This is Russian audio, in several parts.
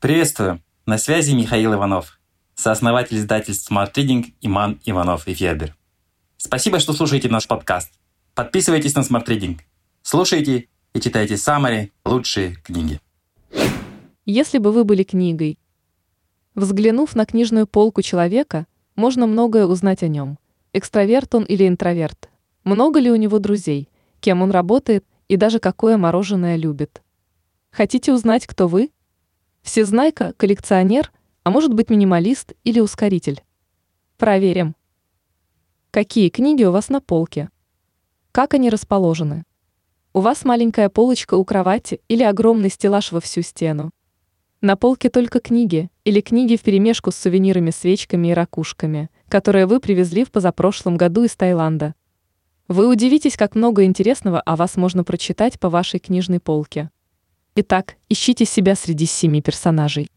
Приветствую! На связи Михаил Иванов, сооснователь издательств Smart Reading Иман Иванов и Федер. Спасибо, что слушаете наш подкаст. Подписывайтесь на Smart Reading. Слушайте и читайте самые лучшие книги. Если бы вы были книгой. Взглянув на книжную полку человека, можно многое узнать о нем. Экстраверт он или интроверт. Много ли у него друзей, кем он работает и даже какое мороженое любит. Хотите узнать, кто вы? Всезнайка, коллекционер, а может быть минималист или ускоритель? Проверим. Какие книги у вас на полке? Как они расположены? У вас маленькая полочка у кровати или огромный стеллаж во всю стену? На полке только книги или книги вперемешку с сувенирами, свечками и ракушками, которые вы привезли в позапрошлом году из Таиланда. Вы удивитесь, как много интересного о вас можно прочитать по вашей книжной полке. Итак, ищите себя среди семи персонажей.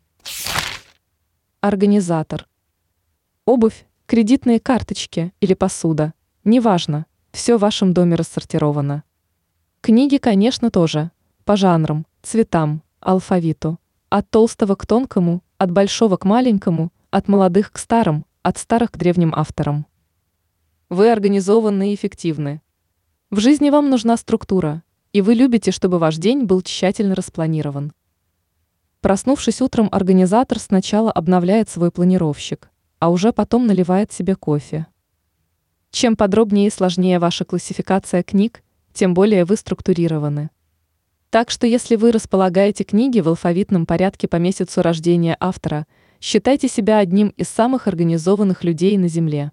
Организатор. Обувь, кредитные карточки или посуда. Неважно, все в вашем доме рассортировано. Книги, конечно, тоже. По жанрам, цветам, алфавиту. От толстого к тонкому, от большого к маленькому, от молодых к старым, от старых к древним авторам. Вы организованы и эффективны. В жизни вам нужна структура, и вы любите, чтобы ваш день был тщательно распланирован. Проснувшись утром, организатор сначала обновляет свой планировщик, а уже потом наливает себе кофе. Чем подробнее и сложнее ваша классификация книг, тем более вы структурированы. Так что если вы располагаете книги в алфавитном порядке по месяцу рождения автора, считайте себя одним из самых организованных людей на Земле.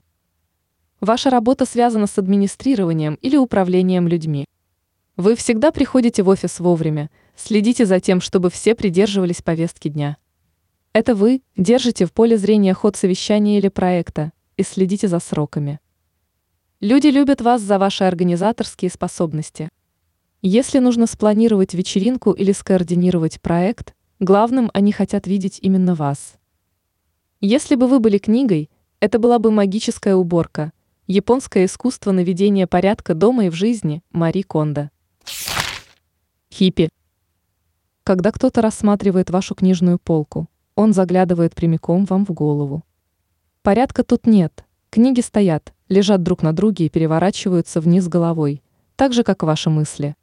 Ваша работа связана с администрированием или управлением людьми. Вы всегда приходите в офис вовремя, следите за тем, чтобы все придерживались повестки дня. Это вы держите в поле зрения ход совещания или проекта и следите за сроками. Люди любят вас за ваши организаторские способности. Если нужно спланировать вечеринку или скоординировать проект, главным они хотят видеть именно вас. Если бы вы были книгой, это была бы магическая уборка, японское искусство наведения порядка дома и в жизни Мари Кондо. Хиппи. Когда кто-то рассматривает вашу книжную полку, он заглядывает прямиком вам в голову. Порядка тут нет. Книги стоят, лежат друг на друге и переворачиваются вниз головой, так же, как ваши мысли.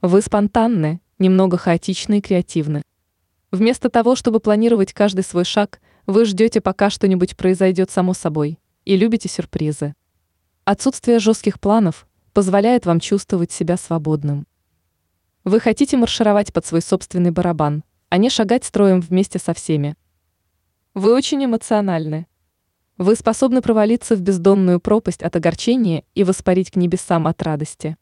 Вы спонтанны, немного хаотичны и креативны. Вместо того, чтобы планировать каждый свой шаг, вы ждете, пока что-нибудь произойдет само собой, и любите сюрпризы. Отсутствие жестких планов позволяет вам чувствовать себя свободным. Вы хотите маршировать под свой собственный барабан, а не шагать строем вместе со всеми. Вы очень эмоциональны. Вы способны провалиться в бездонную пропасть от огорчения и воспарить к небесам от радости.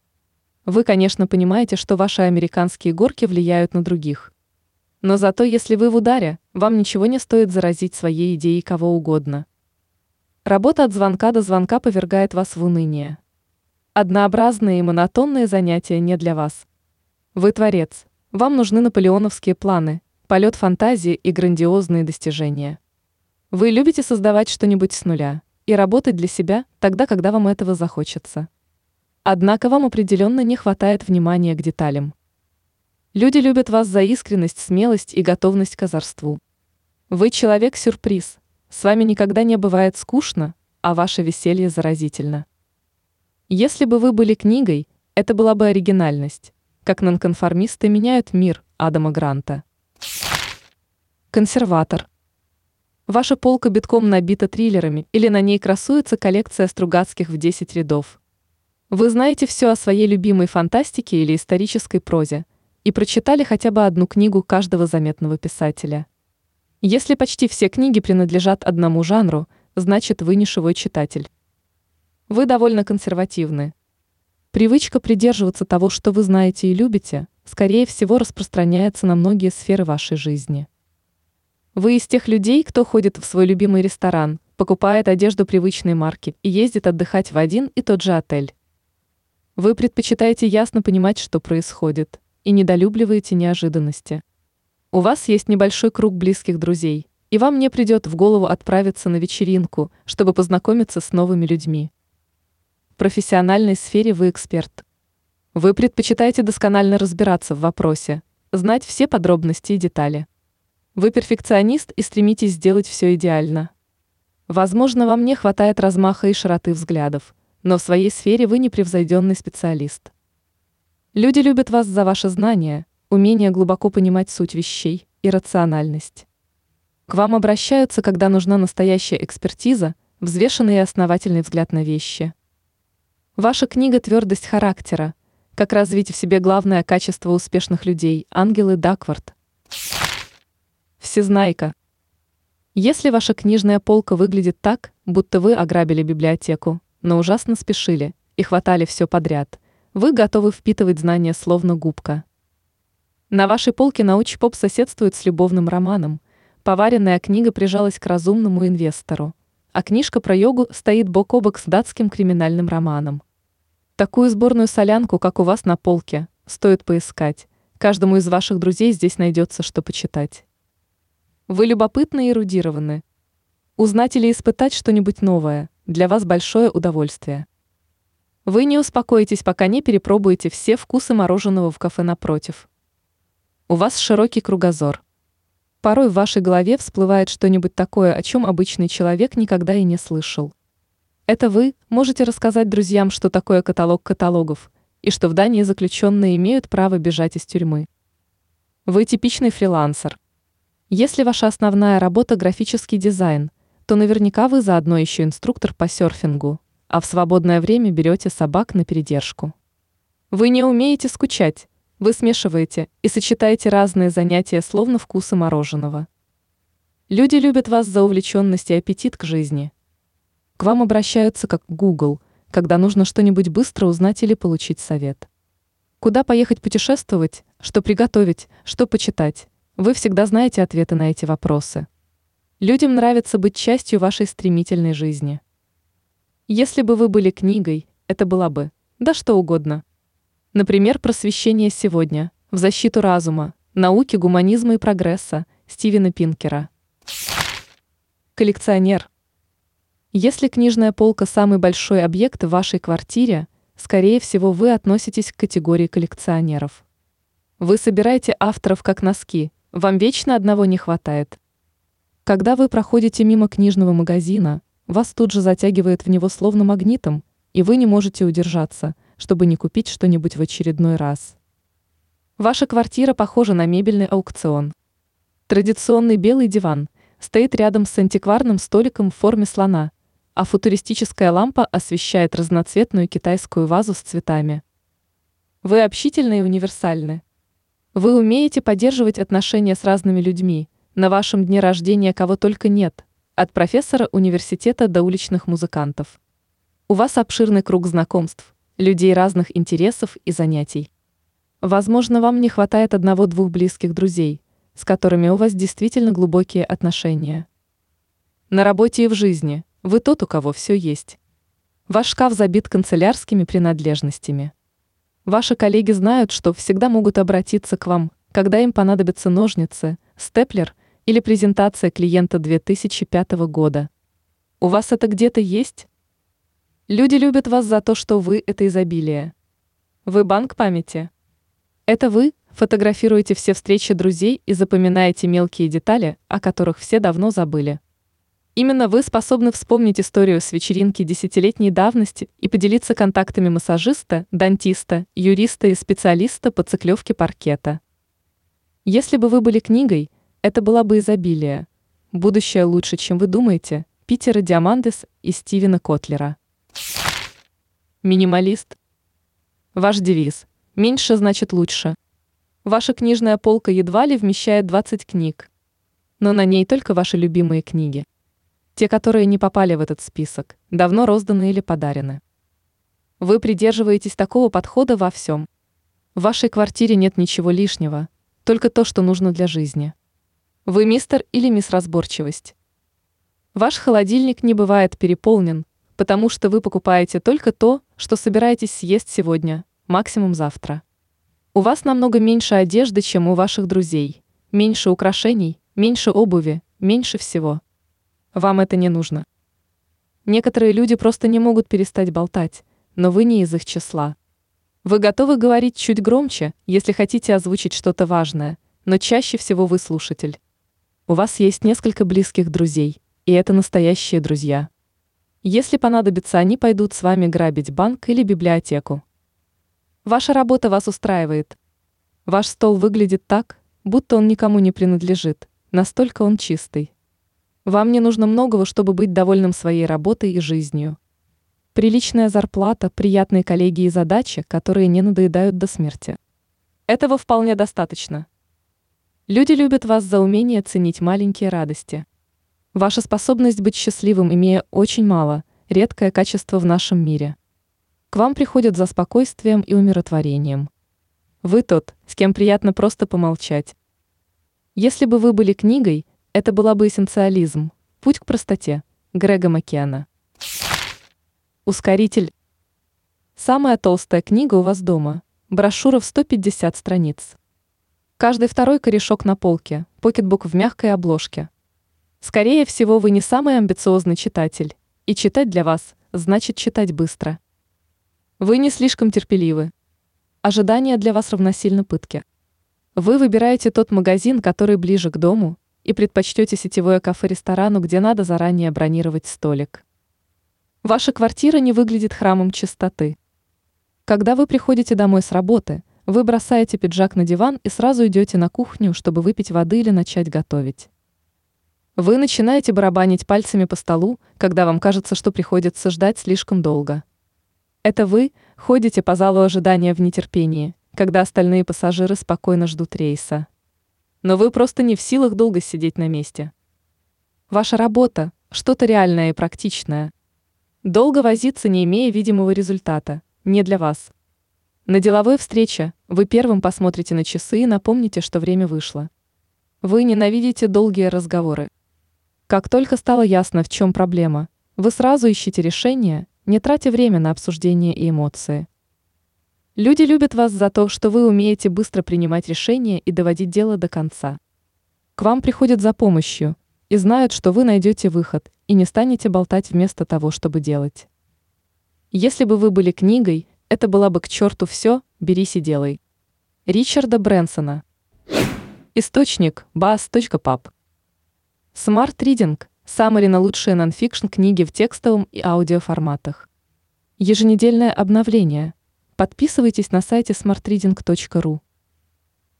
Вы, конечно, понимаете, что ваши американские горки влияют на других. Но зато, если вы в ударе, вам ничего не стоит заразить своей идеей кого угодно. Работа от звонка до звонка повергает вас в уныние. Однообразные и монотонные занятия не для вас – вы творец. Вам нужны наполеоновские планы, полет фантазии и грандиозные достижения. Вы любите создавать что-нибудь с нуля и работать для себя тогда, когда вам этого захочется. Однако вам определенно не хватает внимания к деталям. Люди любят вас за искренность, смелость и готовность к озорству. Вы человек-сюрприз. С вами никогда не бывает скучно, а ваше веселье заразительно. Если бы вы были книгой, это была бы оригинальность как нонконформисты меняют мир Адама Гранта. Консерватор. Ваша полка битком набита триллерами или на ней красуется коллекция Стругацких в 10 рядов. Вы знаете все о своей любимой фантастике или исторической прозе и прочитали хотя бы одну книгу каждого заметного писателя. Если почти все книги принадлежат одному жанру, значит вы не живой читатель. Вы довольно консервативны, Привычка придерживаться того, что вы знаете и любите, скорее всего распространяется на многие сферы вашей жизни. Вы из тех людей, кто ходит в свой любимый ресторан, покупает одежду привычной марки и ездит отдыхать в один и тот же отель. Вы предпочитаете ясно понимать, что происходит, и недолюбливаете неожиданности. У вас есть небольшой круг близких друзей, и вам не придет в голову отправиться на вечеринку, чтобы познакомиться с новыми людьми. В профессиональной сфере вы эксперт. Вы предпочитаете досконально разбираться в вопросе, знать все подробности и детали. Вы перфекционист и стремитесь сделать все идеально. Возможно, вам не хватает размаха и широты взглядов, но в своей сфере вы непревзойденный специалист. Люди любят вас за ваши знания, умение глубоко понимать суть вещей и рациональность. К вам обращаются, когда нужна настоящая экспертиза, взвешенный и основательный взгляд на вещи. Ваша книга «Твердость характера. Как развить в себе главное качество успешных людей» Ангелы Даквард. Всезнайка. Если ваша книжная полка выглядит так, будто вы ограбили библиотеку, но ужасно спешили и хватали все подряд, вы готовы впитывать знания словно губка. На вашей полке научпоп соседствует с любовным романом, Поваренная книга прижалась к разумному инвестору, а книжка про йогу стоит бок о бок с датским криминальным романом. Такую сборную солянку, как у вас на полке, стоит поискать. Каждому из ваших друзей здесь найдется, что почитать. Вы любопытны и эрудированы. Узнать или испытать что-нибудь новое – для вас большое удовольствие. Вы не успокоитесь, пока не перепробуете все вкусы мороженого в кафе напротив. У вас широкий кругозор. Порой в вашей голове всплывает что-нибудь такое, о чем обычный человек никогда и не слышал. Это вы можете рассказать друзьям, что такое каталог каталогов, и что в Дании заключенные имеют право бежать из тюрьмы. Вы типичный фрилансер. Если ваша основная работа графический дизайн, то наверняка вы заодно еще инструктор по серфингу, а в свободное время берете собак на передержку. Вы не умеете скучать, вы смешиваете и сочетаете разные занятия словно вкусы мороженого. Люди любят вас за увлеченность и аппетит к жизни. К вам обращаются как Google, когда нужно что-нибудь быстро узнать или получить совет. Куда поехать путешествовать, что приготовить, что почитать. Вы всегда знаете ответы на эти вопросы. Людям нравится быть частью вашей стремительной жизни. Если бы вы были книгой, это была бы, да что угодно – Например, «Просвещение сегодня», «В защиту разума», «Науки, гуманизма и прогресса» Стивена Пинкера. Коллекционер. Если книжная полка – самый большой объект в вашей квартире, скорее всего, вы относитесь к категории коллекционеров. Вы собираете авторов как носки, вам вечно одного не хватает. Когда вы проходите мимо книжного магазина, вас тут же затягивает в него словно магнитом, и вы не можете удержаться – чтобы не купить что-нибудь в очередной раз. Ваша квартира похожа на мебельный аукцион. Традиционный белый диван стоит рядом с антикварным столиком в форме слона, а футуристическая лампа освещает разноцветную китайскую вазу с цветами. Вы общительны и универсальны. Вы умеете поддерживать отношения с разными людьми, на вашем дне рождения кого только нет, от профессора университета до уличных музыкантов. У вас обширный круг знакомств, людей разных интересов и занятий. Возможно, вам не хватает одного-двух близких друзей, с которыми у вас действительно глубокие отношения. На работе и в жизни вы тот, у кого все есть. Ваш шкаф забит канцелярскими принадлежностями. Ваши коллеги знают, что всегда могут обратиться к вам, когда им понадобятся ножницы, степлер или презентация клиента 2005 года. У вас это где-то есть? Люди любят вас за то, что вы – это изобилие. Вы банк памяти. Это вы фотографируете все встречи друзей и запоминаете мелкие детали, о которых все давно забыли. Именно вы способны вспомнить историю с вечеринки десятилетней давности и поделиться контактами массажиста, дантиста, юриста и специалиста по циклевке паркета. Если бы вы были книгой, это была бы изобилие. Будущее лучше, чем вы думаете. Питера Диамандес и Стивена Котлера. Минималист. Ваш девиз «Меньше значит лучше». Ваша книжная полка едва ли вмещает 20 книг. Но на ней только ваши любимые книги. Те, которые не попали в этот список, давно розданы или подарены. Вы придерживаетесь такого подхода во всем. В вашей квартире нет ничего лишнего, только то, что нужно для жизни. Вы мистер или мисс разборчивость. Ваш холодильник не бывает переполнен, потому что вы покупаете только то, что собираетесь съесть сегодня, максимум завтра. У вас намного меньше одежды, чем у ваших друзей, меньше украшений, меньше обуви, меньше всего. Вам это не нужно. Некоторые люди просто не могут перестать болтать, но вы не из их числа. Вы готовы говорить чуть громче, если хотите озвучить что-то важное, но чаще всего вы слушатель. У вас есть несколько близких друзей, и это настоящие друзья. Если понадобится, они пойдут с вами грабить банк или библиотеку. Ваша работа вас устраивает. Ваш стол выглядит так, будто он никому не принадлежит, настолько он чистый. Вам не нужно многого, чтобы быть довольным своей работой и жизнью. Приличная зарплата, приятные коллеги и задачи, которые не надоедают до смерти. Этого вполне достаточно. Люди любят вас за умение ценить маленькие радости. Ваша способность быть счастливым, имея очень мало, редкое качество в нашем мире. К вам приходят за спокойствием и умиротворением. Вы тот, с кем приятно просто помолчать. Если бы вы были книгой, это была бы эссенциализм, путь к простоте, Грега Маккена. Ускоритель. Самая толстая книга у вас дома. Брошюра в 150 страниц. Каждый второй корешок на полке, покетбук в мягкой обложке. Скорее всего, вы не самый амбициозный читатель, и читать для вас значит читать быстро. Вы не слишком терпеливы. Ожидание для вас равносильно пытке. Вы выбираете тот магазин, который ближе к дому, и предпочтете сетевое кафе-ресторану, где надо заранее бронировать столик. Ваша квартира не выглядит храмом чистоты. Когда вы приходите домой с работы – вы бросаете пиджак на диван и сразу идете на кухню, чтобы выпить воды или начать готовить. Вы начинаете барабанить пальцами по столу, когда вам кажется, что приходится ждать слишком долго. Это вы ходите по залу ожидания в нетерпении, когда остальные пассажиры спокойно ждут рейса. Но вы просто не в силах долго сидеть на месте. Ваша работа – что-то реальное и практичное. Долго возиться, не имея видимого результата, не для вас. На деловой встрече вы первым посмотрите на часы и напомните, что время вышло. Вы ненавидите долгие разговоры. Как только стало ясно, в чем проблема, вы сразу ищете решение, не тратя время на обсуждение и эмоции. Люди любят вас за то, что вы умеете быстро принимать решения и доводить дело до конца. К вам приходят за помощью и знают, что вы найдете выход и не станете болтать вместо того, чтобы делать. Если бы вы были книгой, это было бы к черту все, берись и делай. Ричарда Брэнсона. Источник bas.pub. Smart Reading – самые на лучшие нонфикшн книги в текстовом и аудиоформатах. Еженедельное обновление. Подписывайтесь на сайте smartreading.ru.